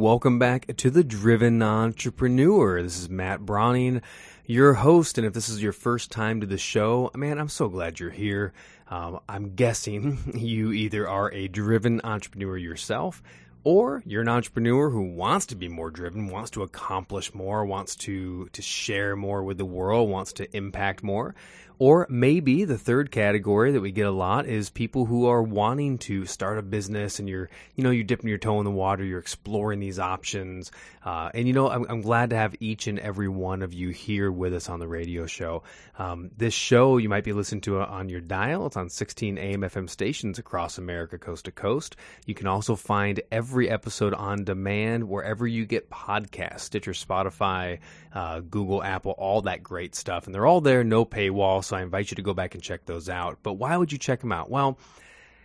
Welcome back to the Driven Entrepreneur. This is Matt Brauning, your host. And if this is your first time to the show, man, I'm so glad you're here. Um, I'm guessing you either are a driven entrepreneur yourself or you're an entrepreneur who wants to be more driven, wants to accomplish more, wants to to share more with the world, wants to impact more, or maybe the third category that we get a lot is people who are wanting to start a business and you're, you know, you're dipping your toe in the water, you're exploring these options. Uh, and, you know, I'm, I'm, glad to have each and every one of you here with us on the radio show. Um, this show, you might be listening to on your dial. It's on 16 AM FM stations across America, coast to coast. You can also find every episode on demand wherever you get podcasts, Stitcher, Spotify, uh, Google, Apple, all that great stuff. And they're all there, no paywall. So I invite you to go back and check those out. But why would you check them out? Well,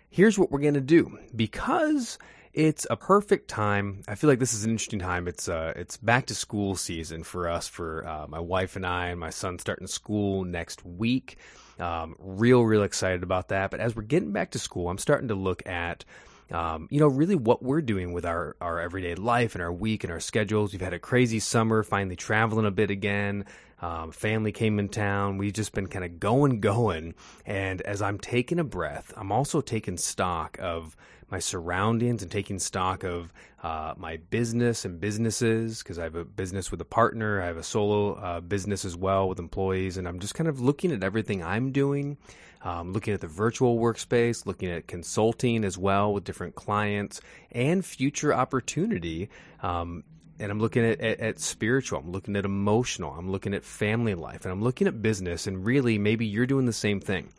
here's what we're going to do because it's a perfect time. I feel like this is an interesting time. It's uh, it's back to school season for us, for uh, my wife and I, and my son starting school next week. Um, real, real excited about that. But as we're getting back to school, I'm starting to look at um, you know, really what we're doing with our, our everyday life and our week and our schedules. We've had a crazy summer, finally traveling a bit again. Um, family came in town. We've just been kind of going, going. And as I'm taking a breath, I'm also taking stock of my surroundings and taking stock of uh, my business and businesses because I have a business with a partner. I have a solo uh, business as well with employees. And I'm just kind of looking at everything I'm doing um, looking at the virtual workspace, looking at consulting as well with different clients and future opportunity. Um, and I'm looking at, at, at, spiritual, I'm looking at emotional, I'm looking at family life, and I'm looking at business. And really, maybe you're doing the same thing.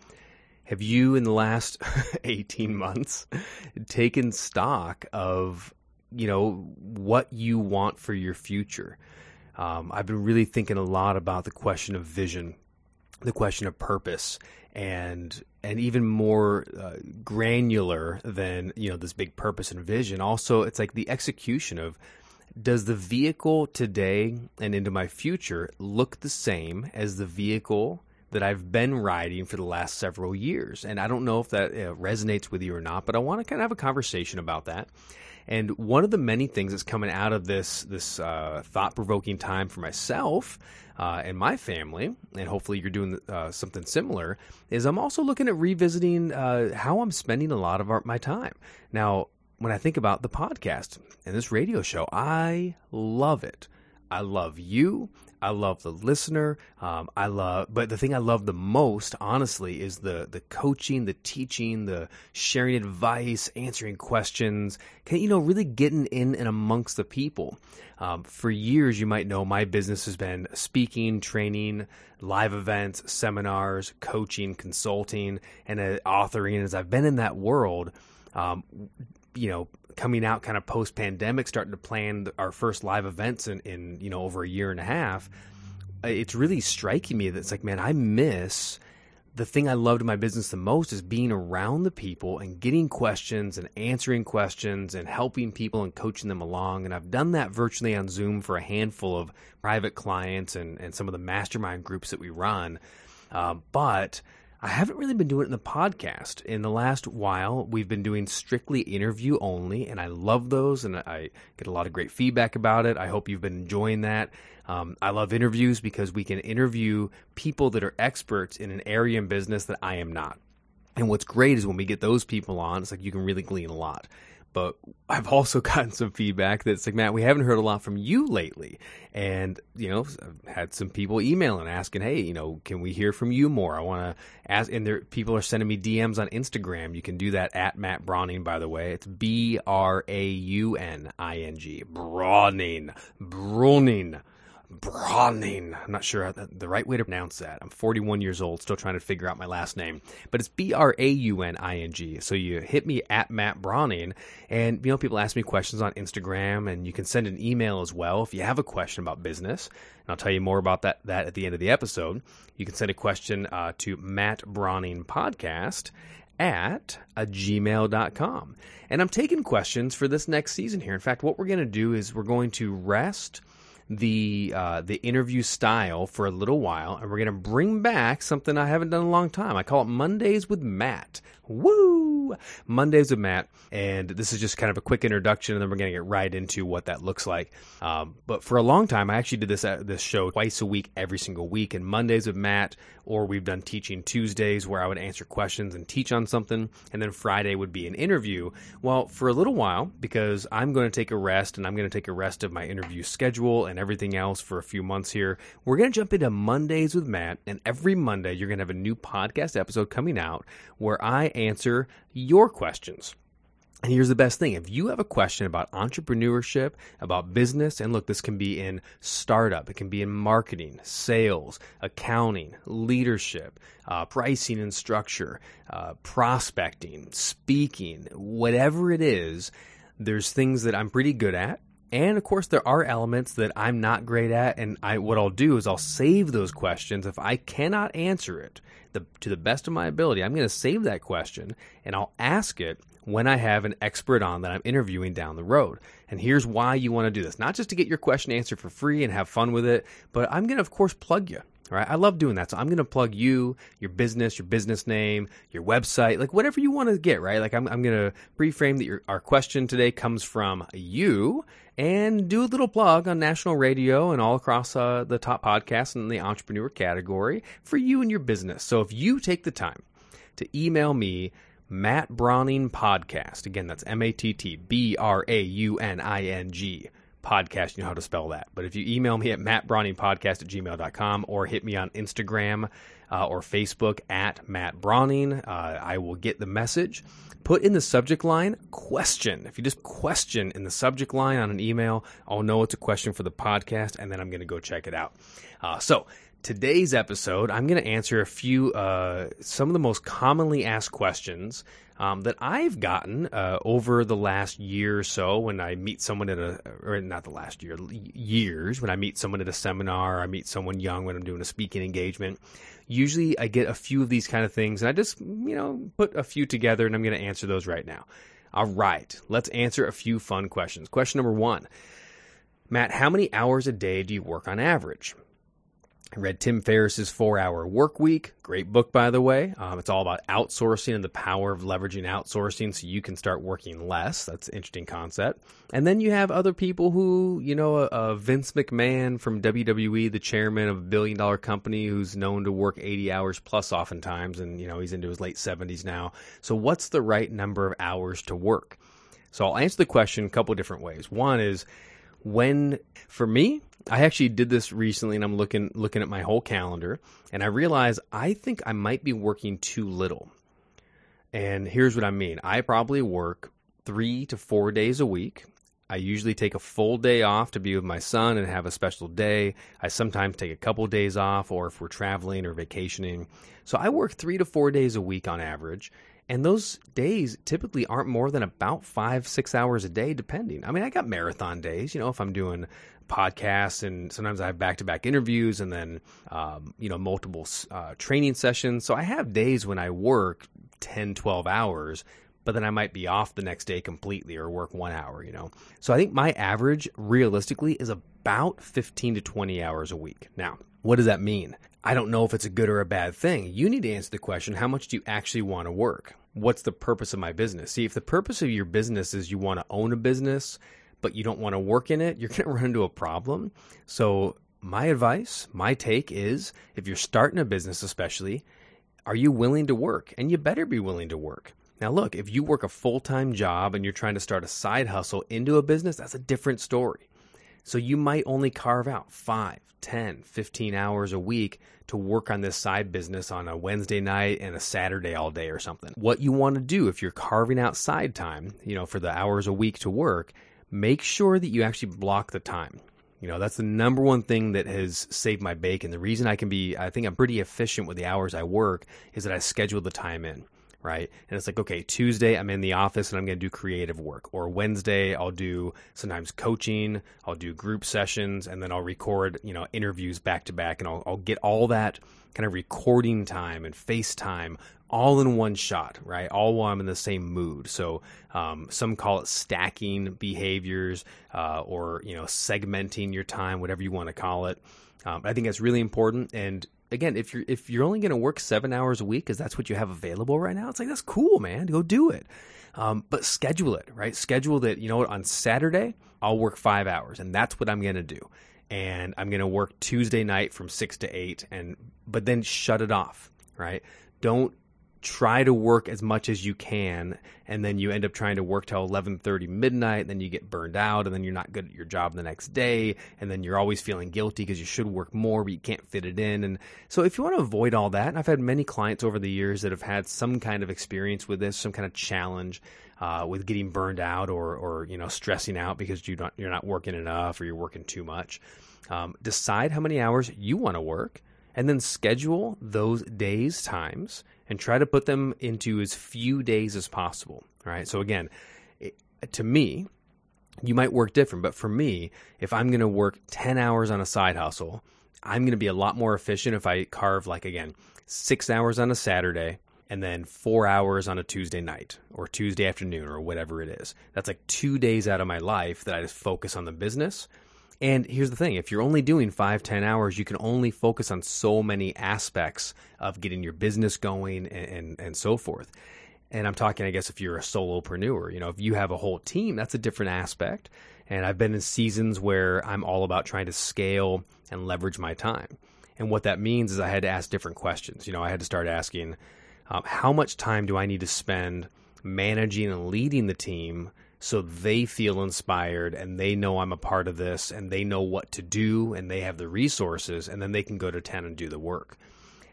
Have you, in the last 18 months, taken stock of, you know, what you want for your future? Um, I've been really thinking a lot about the question of vision, the question of purpose, and and even more uh, granular than you know this big purpose and vision. Also, it's like the execution of does the vehicle today and into my future look the same as the vehicle that I've been riding for the last several years? And I don't know if that uh, resonates with you or not, but I want to kind of have a conversation about that. And one of the many things that's coming out of this this uh, thought provoking time for myself uh, and my family, and hopefully you're doing uh, something similar, is I'm also looking at revisiting uh, how I'm spending a lot of our, my time. Now, when I think about the podcast and this radio show, I love it. I love you. I love the listener. Um, I love, but the thing I love the most, honestly, is the the coaching, the teaching, the sharing advice, answering questions. Can you know really getting in and amongst the people. Um, for years, you might know my business has been speaking, training, live events, seminars, coaching, consulting, and uh, authoring. As I've been in that world, um, you know, coming out kind of post pandemic, starting to plan our first live events in, in, you know, over a year and a half, uh, it's really striking me that it's like, man, I miss the thing I loved in my business the most is being around the people and getting questions and answering questions and helping people and coaching them along. And I've done that virtually on Zoom for a handful of private clients and, and some of the mastermind groups that we run. Uh, but I haven't really been doing it in the podcast. In the last while, we've been doing strictly interview only, and I love those, and I get a lot of great feedback about it. I hope you've been enjoying that. Um, I love interviews because we can interview people that are experts in an area in business that I am not. And what's great is when we get those people on, it's like you can really glean a lot. But I've also gotten some feedback that's like, Matt, we haven't heard a lot from you lately. And, you know, I've had some people emailing asking, hey, you know, can we hear from you more? I want to ask. And there, people are sending me DMs on Instagram. You can do that at Matt Brauning, by the way. It's B R A U N I N G. Browning. Browning. Brauning. I'm not sure the right way to pronounce that. I'm 41 years old, still trying to figure out my last name, but it's B R A U N I N G. So you hit me at Matt Brauning, and you know people ask me questions on Instagram, and you can send an email as well if you have a question about business. And I'll tell you more about that that at the end of the episode. You can send a question uh, to Matt Brauning Podcast at a gmail.com. And I'm taking questions for this next season here. In fact, what we're going to do is we're going to rest the uh, the interview style for a little while, and we're to bring back something I haven't done in a long time. I call it Mondays with Matt. Woo! Mondays with Matt, and this is just kind of a quick introduction, and then we're going to get right into what that looks like. Um, but for a long time, I actually did this uh, this show twice a week, every single week, and Mondays with Matt, or we've done teaching Tuesdays where I would answer questions and teach on something, and then Friday would be an interview. Well, for a little while, because I'm going to take a rest, and I'm going to take a rest of my interview schedule and everything else for a few months here, we're going to jump into Mondays with Matt, and every Monday you're going to have a new podcast episode coming out where I answer your questions. And here's the best thing if you have a question about entrepreneurship, about business, and look, this can be in startup, it can be in marketing, sales, accounting, leadership, uh, pricing and structure, uh, prospecting, speaking, whatever it is, there's things that I'm pretty good at. And of course, there are elements that I'm not great at, and I what I'll do is I'll save those questions if I cannot answer it the, to the best of my ability. I'm going to save that question and I'll ask it when I have an expert on that I'm interviewing down the road. And here's why you want to do this not just to get your question answered for free and have fun with it, but I'm going to, of course, plug you. Right? I love doing that. So I'm going to plug you, your business, your business name, your website, like whatever you want to get, right? Like I'm, I'm going to pre-frame that your, our question today comes from you and do a little plug on national radio and all across uh, the top podcasts in the entrepreneur category for you and your business. So if you take the time to email me Matt Brauning Podcast. Again, that's M A T T B R A U N I N G podcast. You know how to spell that. But if you email me at mattbrauningpodcast at gmail.com or hit me on Instagram uh, or Facebook at Matt Brauning, uh, I will get the message. Put in the subject line question. If you just question in the subject line on an email, I'll know it's a question for the podcast and then I'm going to go check it out. Uh, so, today's episode, I'm going to answer a few, uh, some of the most commonly asked questions um, that I've gotten uh, over the last year or so when I meet someone at a, or not the last year, years, when I meet someone at a seminar, I meet someone young when I'm doing a speaking engagement. Usually I get a few of these kind of things and I just, you know, put a few together and I'm going to answer those right now. All right, let's answer a few fun questions. Question number one Matt, how many hours a day do you work on average? I read Tim Ferriss's Four Hour Work Week. Great book, by the way. Um, it's all about outsourcing and the power of leveraging outsourcing so you can start working less. That's an interesting concept. And then you have other people who, you know, uh, Vince McMahon from WWE, the chairman of a billion dollar company who's known to work 80 hours plus oftentimes. And, you know, he's into his late 70s now. So, what's the right number of hours to work? So, I'll answer the question a couple different ways. One is, when for me I actually did this recently and I'm looking looking at my whole calendar and I realize I think I might be working too little. And here's what I mean. I probably work 3 to 4 days a week. I usually take a full day off to be with my son and have a special day. I sometimes take a couple days off or if we're traveling or vacationing. So I work 3 to 4 days a week on average. And those days typically aren't more than about five, six hours a day, depending. I mean, I got marathon days, you know, if I'm doing podcasts and sometimes I have back to back interviews and then, um, you know, multiple uh, training sessions. So I have days when I work 10, 12 hours, but then I might be off the next day completely or work one hour, you know. So I think my average realistically is about 15 to 20 hours a week. Now, what does that mean? I don't know if it's a good or a bad thing. You need to answer the question how much do you actually want to work? What's the purpose of my business? See, if the purpose of your business is you want to own a business, but you don't want to work in it, you're going to run into a problem. So, my advice, my take is if you're starting a business, especially, are you willing to work? And you better be willing to work. Now, look, if you work a full time job and you're trying to start a side hustle into a business, that's a different story. So, you might only carve out 5, 10, 15 hours a week to work on this side business on a Wednesday night and a Saturday all day or something. What you want to do if you're carving out side time, you know, for the hours a week to work, make sure that you actually block the time. You know, that's the number one thing that has saved my bacon. The reason I can be, I think I'm pretty efficient with the hours I work is that I schedule the time in right? And it's like, okay, Tuesday I'm in the office and I'm going to do creative work. Or Wednesday I'll do sometimes coaching, I'll do group sessions, and then I'll record, you know, interviews back to back, and I'll, I'll get all that kind of recording time and FaceTime all in one shot, right? All while I'm in the same mood. So um, some call it stacking behaviors uh, or you know segmenting your time, whatever you want to call it. Um, I think that's really important. And again, if you're if you're only going to work seven hours a week because that's what you have available right now, it's like that's cool, man. Go do it. Um, but schedule it, right? Schedule that. You know what? On Saturday, I'll work five hours, and that's what I'm going to do. And I'm going to work Tuesday night from six to eight, and but then shut it off, right? Don't try to work as much as you can and then you end up trying to work till 11:30 midnight and then you get burned out and then you're not good at your job the next day and then you're always feeling guilty because you should work more but you can't fit it in. And so if you want to avoid all that and I've had many clients over the years that have had some kind of experience with this some kind of challenge uh, with getting burned out or or you know stressing out because you not you're not working enough or you're working too much um, decide how many hours you want to work and then schedule those days times and try to put them into as few days as possible. Right. So again, it, to me, you might work different, but for me, if I'm going to work 10 hours on a side hustle, I'm going to be a lot more efficient if I carve like again, 6 hours on a Saturday and then 4 hours on a Tuesday night or Tuesday afternoon or whatever it is. That's like 2 days out of my life that I just focus on the business and here's the thing if you're only doing five, ten hours, you can only focus on so many aspects of getting your business going and, and, and so forth. And I'm talking, I guess, if you're a solopreneur, you know, if you have a whole team, that's a different aspect. And I've been in seasons where I'm all about trying to scale and leverage my time. And what that means is I had to ask different questions. You know, I had to start asking, um, how much time do I need to spend managing and leading the team so they feel inspired and they know I'm a part of this and they know what to do and they have the resources and then they can go to 10 and do the work.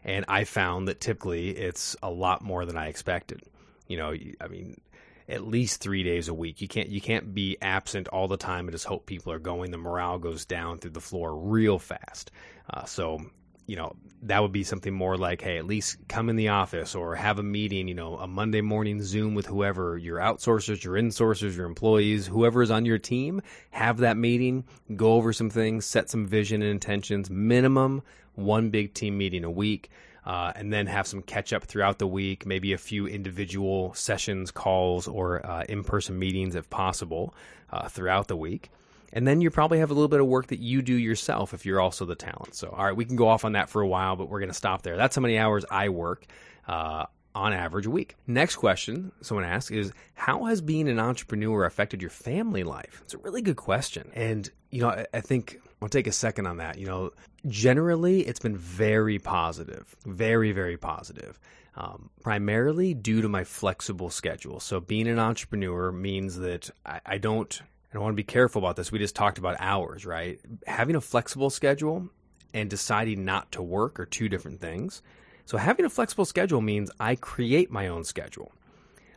And I found that typically it's a lot more than I expected. You know, I mean, at least three days a week. You can't you can't be absent all the time and just hope people are going. The morale goes down through the floor real fast. Uh, so you know, that would be something more like, hey, at least come in the office or have a meeting, you know, a Monday morning Zoom with whoever your outsourcers, your insourcers, your employees, whoever is on your team, have that meeting, go over some things, set some vision and intentions, minimum one big team meeting a week. Uh, and then have some catch up throughout the week, maybe a few individual sessions, calls, or uh, in person meetings if possible uh, throughout the week. And then you probably have a little bit of work that you do yourself if you're also the talent. So, all right, we can go off on that for a while, but we're going to stop there. That's how many hours I work uh, on average a week. Next question someone asks is How has being an entrepreneur affected your family life? It's a really good question. And, you know, I, I think I'll take a second on that. You know, generally, it's been very positive, very, very positive. Um, primarily due to my flexible schedule. So, being an entrepreneur means that I, I don't and I want to be careful about this. We just talked about hours, right? Having a flexible schedule and deciding not to work are two different things. So, having a flexible schedule means I create my own schedule.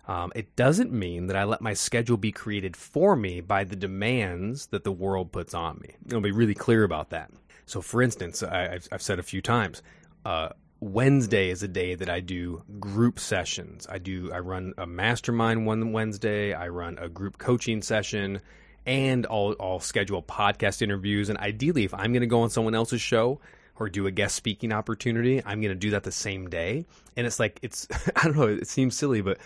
Um, it doesn't mean that I let my schedule be created for me by the demands that the world puts on me. I'll be really clear about that. So, for instance, I, have said a few times, uh, Wednesday is a day that I do group sessions. I do I run a mastermind one Wednesday. I run a group coaching session and I'll, I'll schedule podcast interviews. And ideally, if I'm going to go on someone else's show or do a guest speaking opportunity, I'm going to do that the same day. And it's like, it's, I don't know, it seems silly, but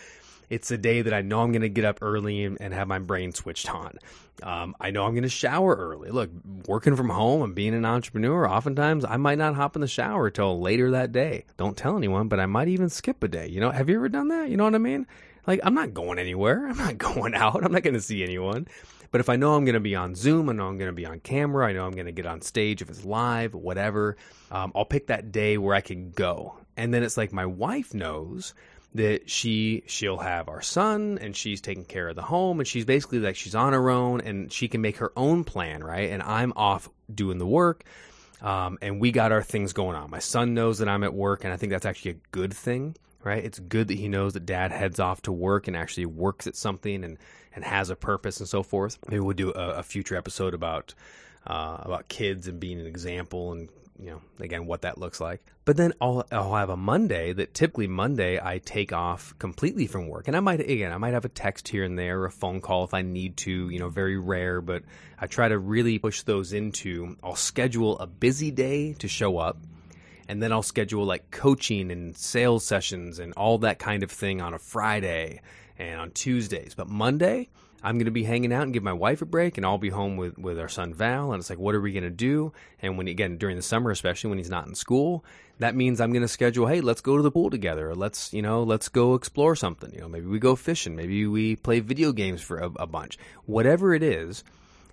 it's a day that I know I'm going to get up early and, and have my brain switched on. Um, I know I'm going to shower early. Look, working from home and being an entrepreneur, oftentimes I might not hop in the shower till later that day. Don't tell anyone, but I might even skip a day. You know, have you ever done that? You know what I mean? Like, I'm not going anywhere. I'm not going out. I'm not going to see anyone. But if I know I'm going to be on Zoom, I know I'm going to be on camera, I know I'm going to get on stage if it's live, whatever, um, I'll pick that day where I can go. And then it's like my wife knows that she she'll have our son and she's taking care of the home and she's basically like she's on her own and she can make her own plan right and i'm off doing the work um, and we got our things going on my son knows that i'm at work and i think that's actually a good thing right it's good that he knows that dad heads off to work and actually works at something and and has a purpose and so forth. Maybe we'll do a, a future episode about uh, about kids and being an example and you know, again, what that looks like. But then I'll, I'll have a Monday that typically Monday I take off completely from work. And I might, again, I might have a text here and there or a phone call if I need to, you know, very rare, but I try to really push those into, I'll schedule a busy day to show up. And then I'll schedule like coaching and sales sessions and all that kind of thing on a Friday and on Tuesdays. But Monday, I'm going to be hanging out and give my wife a break, and I'll be home with, with our son Val. And it's like, what are we going to do? And when again during the summer, especially when he's not in school, that means I'm going to schedule. Hey, let's go to the pool together. Let's you know let's go explore something. You know, maybe we go fishing. Maybe we play video games for a, a bunch. Whatever it is,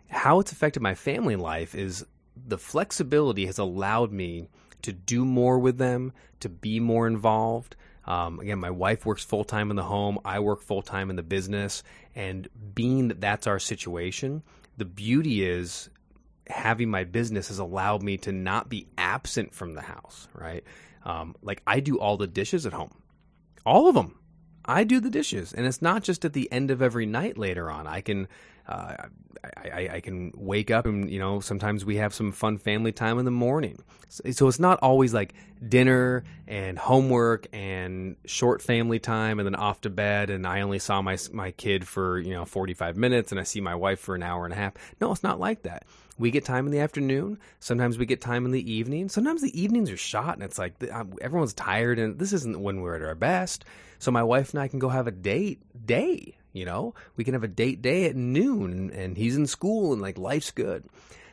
how it's affected my family life is the flexibility has allowed me to do more with them, to be more involved. Um, again, my wife works full time in the home. I work full time in the business. And being that that's our situation, the beauty is having my business has allowed me to not be absent from the house, right? Um, like I do all the dishes at home, all of them. I do the dishes, and it's not just at the end of every night later on. I can I, I, can wake up and you know sometimes we have some fun family time in the morning. So, so, it's not always like dinner and homework and short family time and then off to bed and i only saw my my kid for you know 45 minutes and i see my wife for an hour and a half. No it's not like that. We get time in the afternoon. Sometimes we get time in the evening. Sometimes the evenings are shot and it's like everyone's tired and this isn't when we're at our best. So my wife and i can go have a date day you know, we can have a date day at noon and, he's in school and like life's good.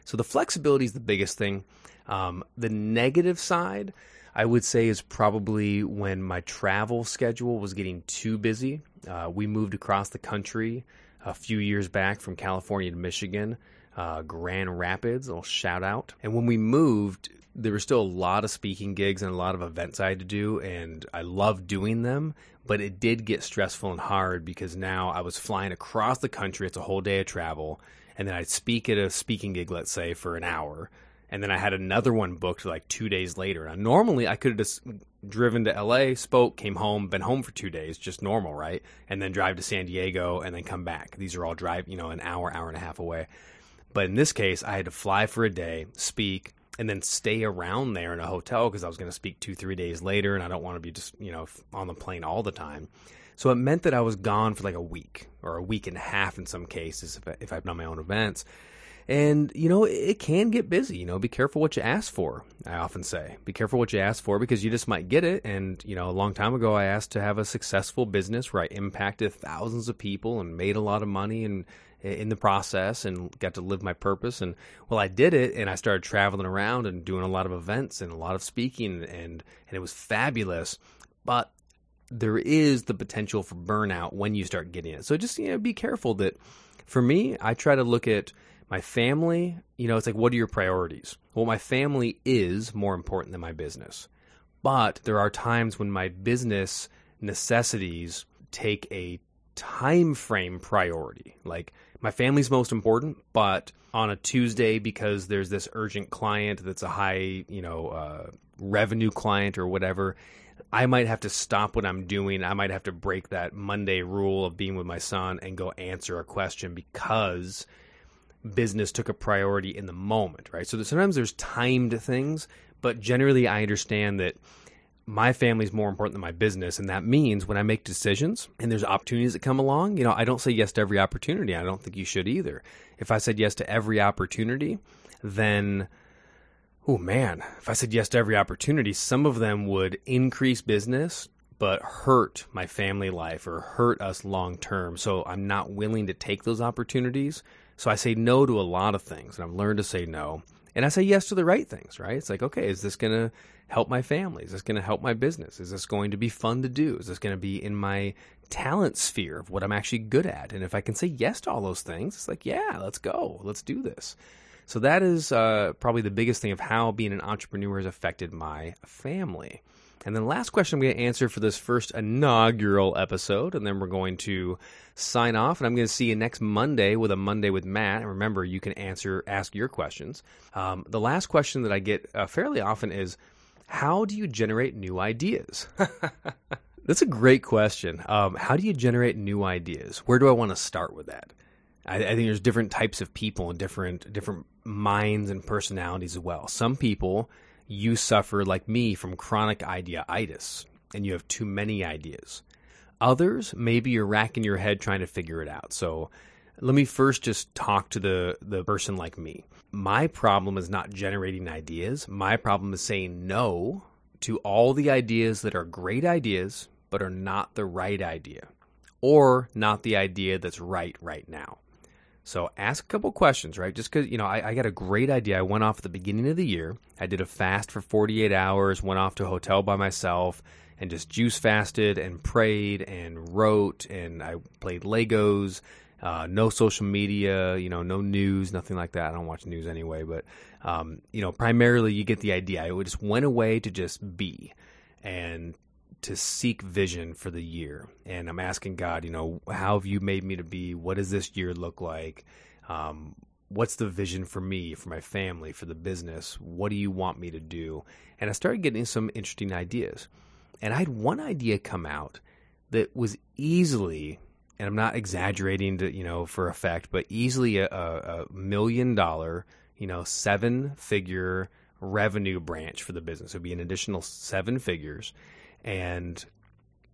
So the flexibility is the biggest thing. Um, the negative side, I would say, is probably when my travel schedule was getting too busy. Uh, we moved across the country a few years back from California to Michigan, uh, Grand Rapids, a little shout out. And when we moved, there were still a lot of speaking gigs and a lot of events I had to do, and I loved doing them but it did get stressful and hard because now I was flying across the country. It's a whole day of travel. And then I'd speak at a speaking gig, let's say, for an hour. And then I had another one booked like two days later. Now, normally I could have just driven to LA, spoke, came home, been home for two days, just normal, right? And then drive to San Diego and then come back. These are all drive, you know, an hour, hour and a half away. But in this case, I had to fly for a day, speak, and then stay around there in a hotel because I was going to speak two, three days later, and I don't want to be just you know on the plane all the time. So it meant that I was gone for like a week or a week and a half in some cases if, I, if I've done my own events. And you know it can get busy. You know, be careful what you ask for. I often say, be careful what you ask for because you just might get it. And you know, a long time ago, I asked to have a successful business where I impacted thousands of people and made a lot of money and in the process and got to live my purpose. And well, I did it, and I started traveling around and doing a lot of events and a lot of speaking, and and it was fabulous. But there is the potential for burnout when you start getting it. So just you know, be careful that. For me, I try to look at my family. You know, it's like, what are your priorities? Well, my family is more important than my business, but there are times when my business necessities take a time frame priority. Like my family's most important, but on a Tuesday because there's this urgent client that's a high, you know, uh, revenue client or whatever, I might have to stop what I'm doing. I might have to break that Monday rule of being with my son and go answer a question because business took a priority in the moment, right? So sometimes there's timed things, but generally I understand that my family is more important than my business. And that means when I make decisions and there's opportunities that come along, you know, I don't say yes to every opportunity. I don't think you should either. If I said yes to every opportunity, then, oh man, if I said yes to every opportunity, some of them would increase business, but hurt my family life or hurt us long term. So I'm not willing to take those opportunities. So I say no to a lot of things and I've learned to say no. And I say yes to the right things, right? It's like, okay, is this going to help my family? Is this going to help my business? Is this going to be fun to do? Is this going to be in my talent sphere of what I'm actually good at? And if I can say yes to all those things, it's like, yeah, let's go. Let's do this. So that is uh, probably the biggest thing of how being an entrepreneur has affected my family. And then last question I'm going to answer for this first inaugural episode, and then we're going to sign off. And I'm going to see you next Monday with a Monday with Matt. And remember, you can answer, ask your questions. Um, the last question that I get uh, fairly often is, how do you generate new ideas? That's a great question. Um, how do you generate new ideas? Where do I want to start with that? I, I think there's different types of people and different different minds and personalities as well. Some people you suffer like me from chronic ideaitis and you have too many ideas. Others, maybe you're racking your head trying to figure it out. So let me first just talk to the, the person like me. My problem is not generating ideas. My problem is saying no to all the ideas that are great ideas, but are not the right idea, or not the idea that's right right now. So ask a couple questions, right? Just because, you know, I, I, got a great idea. I went off at the beginning of the year. I did a fast for 48 hours, went off to a hotel by myself, and just juice fasted and prayed and wrote, and I played Legos. Uh, no social media, you know, no news, nothing like that. I don't watch news anyway, but um, you know, primarily you get the idea. I just went away to just be and to seek vision for the year. And I'm asking God, you know, how have you made me to be? What does this year look like? Um, what's the vision for me, for my family, for the business? What do you want me to do? And I started getting some interesting ideas. And I had one idea come out that was easily, and I'm not exaggerating to, you know, for effect, but easily a, a million dollar, you know, seven figure revenue branch for the business. It would be an additional seven figures. And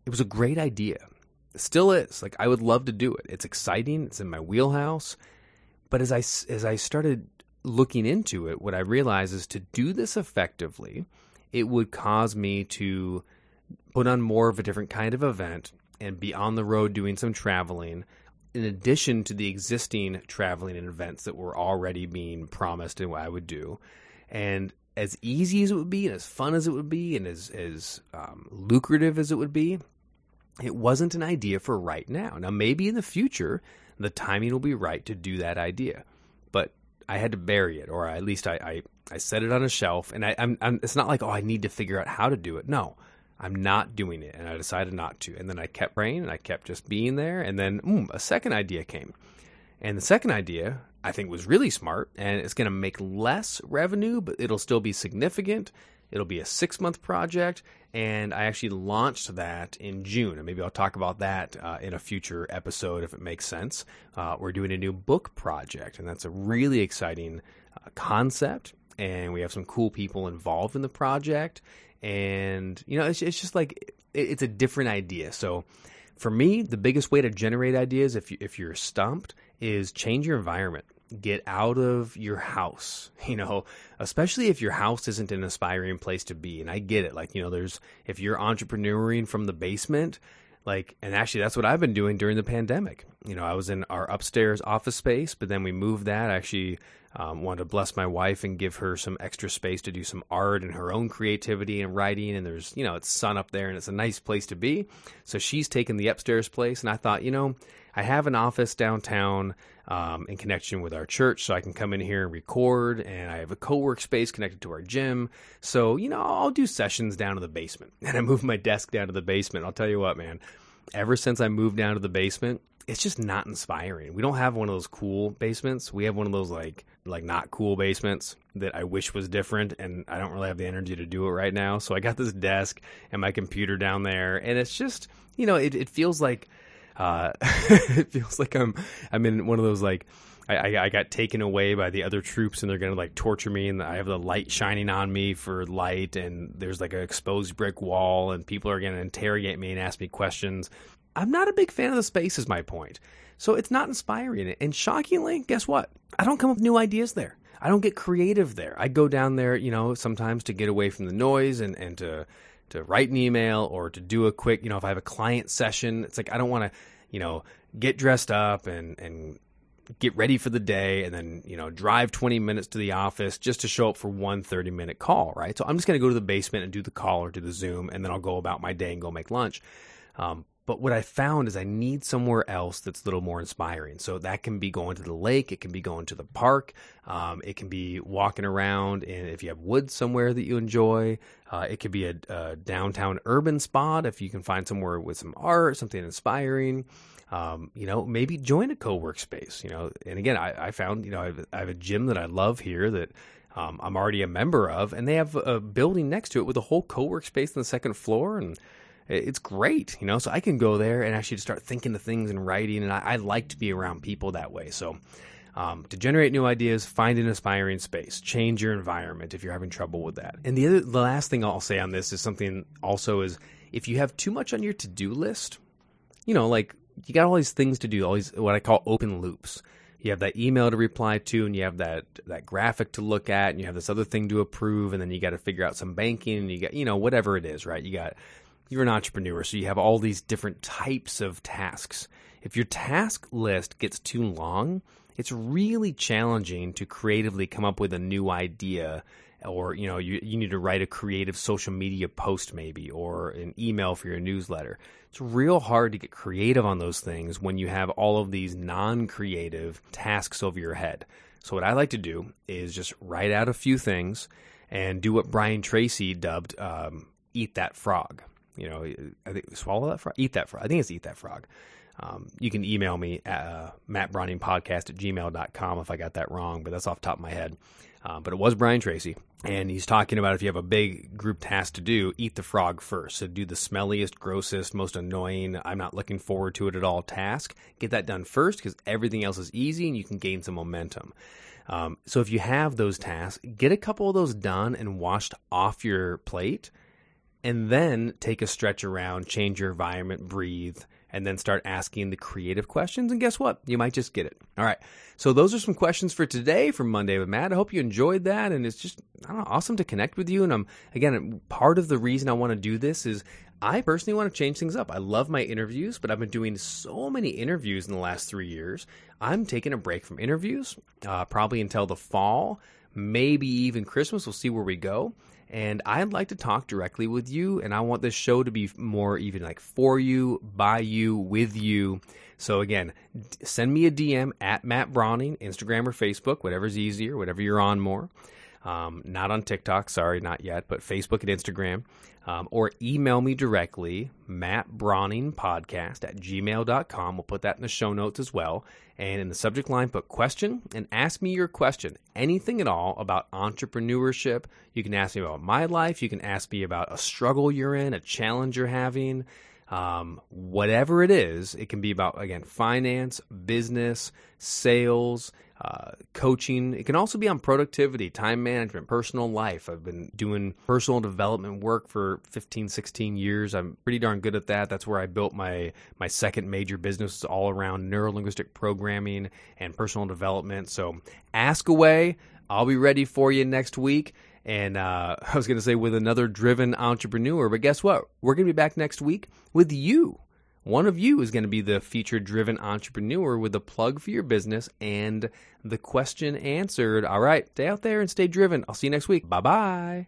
it was a great idea. It still is. Like I would love to do it. It's exciting. It's in my wheelhouse. But as I as I started looking into it, what I realized is to do this effectively, it would cause me to put on more of a different kind of event and be on the road doing some traveling in addition to the existing traveling and events that were already being promised and what I would do. And as easy as it would be and as fun as it would be and as, as um, lucrative as it would be, it wasn't an idea for right now. Now, maybe in the future, the timing will be right to do that idea. But I had to bury it, or at least I, I, I set it on a shelf. And I, I'm, I'm, it's not like, oh, I need to figure out how to do it. No, I'm not doing it. And I decided not to. And then I kept praying and I kept just being there. And then mm, a second idea came. And the second idea I think was really smart and it's going to make less revenue, but it'll still be significant. It'll be a six month project. And I actually launched that in June. And maybe I'll talk about that uh, in a future episode if it makes sense. Uh, we're doing a new book project, and that's a really exciting uh, concept. And we have some cool people involved in the project and you know it's, it's just like it's a different idea. So for me the biggest way to generate ideas if you if you're stumped is change your environment. Get out of your house you know especially if your house isn't an aspiring place to be. And i get it. Like you know there's if you're entrepreneuring from the basement like and actually that's what i've been doing during the pandemic. You know i was in our upstairs office space but then we moved that. Actually um, wanted to bless my wife and give her some extra space to do some art and her own creativity and writing and there's you know it's sun up there and it's a nice place to be so she's taken the upstairs place and i thought you know i have an office downtown um, in connection with our church so i can come in here and record and i have a co-work space connected to our gym so you know i'll do sessions down to the basement and i moved my desk down to the basement i'll tell you what man ever since i moved down to the basement it's just not inspiring. We don't have one of those cool basements. We have one of those like like not cool basements that I wish was different and I don't really have the energy to do it right now. So I got this desk and my computer down there and it's just, you know, it, it feels like uh it feels like I'm I'm in one of those like I, I, got taken away by the other troops and they're gonna like torture me and I have the light shining on me for light and there's like an exposed brick wall and people are gonna interrogate me and ask me questions I'm not a big fan of the space, is my point. So it's not inspiring. And shockingly, guess what? I don't come up with new ideas there. I don't get creative there. I go down there, you know, sometimes to get away from the noise and, and to to write an email or to do a quick, you know, if I have a client session, it's like I don't want to, you know, get dressed up and and get ready for the day and then, you know, drive 20 minutes to the office just to show up for one 30 minute call, right? So I'm just going to go to the basement and do the call or do the Zoom and then I'll go about my day and go make lunch. Um, but what I found is I need somewhere else that's a little more inspiring. So that can be going to the lake, it can be going to the park, um, it can be walking around, and if you have woods somewhere that you enjoy, uh, it could be a, a, downtown urban spot if you can find somewhere with some art, something inspiring. Um, you know, maybe join a co-work space. You know, and again, I, I found you know I have, I have, a gym that I love here that um, I'm already a member of, and they have a building next to it with a whole co-work space on the second floor and it's great, you know. So I can go there and actually start thinking of things and writing, and I, I like to be around people that way. So um, to generate new ideas, find an inspiring space, change your environment if you're having trouble with that. And the other, the last thing I'll say on this is something also is if you have too much on your to do list, you know, like you got all these things to do, all these what I call open loops. You have that email to reply to, and you have that that graphic to look at, and you have this other thing to approve, and then you got to figure out some banking, and you got you know whatever it is, right? You got you're an entrepreneur, so you have all these different types of tasks. If your task list gets too long, it's really challenging to creatively come up with a new idea or you know you, you need to write a creative social media post maybe or an email for your newsletter. It's real hard to get creative on those things when you have all of these non-creative tasks over your head. So what i like to do is just write out a few things and do what brian tracy dubbed um, eat that frog you know i think swallow that frog eat that frog i think it's eat that frog um, you can email me at uh, mattbrauningpodcast at gmail.com if I got that wrong, but that's off top of my head. Uh, but it was Brian Tracy, and he's talking about if you have a big group task to do, eat the frog first. So do the smelliest, grossest, most annoying, I'm not looking forward to it at all task. Get that done first because everything else is easy and you can gain some momentum. Um, so if you have those tasks, get a couple of those done and washed off your plate, and then take a stretch around, change your environment, breathe, and then start asking the creative questions. And guess what? You might just get it. All right. So those are some questions for today from Monday with Matt. I hope you enjoyed that. And it's just, I don't know, awesome to connect with you. And I'm, again, part of the reason I want to do this is I personally want to change things up. I love my interviews, but I've been doing so many interviews in the last three years. I'm taking a break from interviews, uh, probably until the fall, maybe even Christmas. We'll see where we go and I'd like to talk directly with you. And I want this show to be more even like for you, by you, with you. So again, send me a DM at Matt Brauning, Instagram or Facebook, whatever's easier, whatever you're on more. Um, not on TikTok, sorry, not yet, but Facebook and Instagram. Um, or email me directly, Matt Brauning Podcast at gmail.com. We'll put that in the show notes as well. And in the subject line, put question and ask me your question. Anything at all about entrepreneurship. You can ask me about my life. You can ask me about a struggle you're in, a challenge you're having. Um, whatever it is, it can be about, again, finance, business, sales, uh, coaching. It can also be on productivity, time management, personal life. I've been doing personal development work for 15, 16 years. I'm pretty darn good at that. That's where I built my my second major business all around neurolinguistic programming and personal development. So ask away. I'll be ready for you next week. And uh, I was going to say with another driven entrepreneur, but guess what? We're going to be back next week with you. One of you is going to be the feature driven entrepreneur with a plug for your business and the question answered. All right, stay out there and stay driven. I'll see you next week. Bye bye.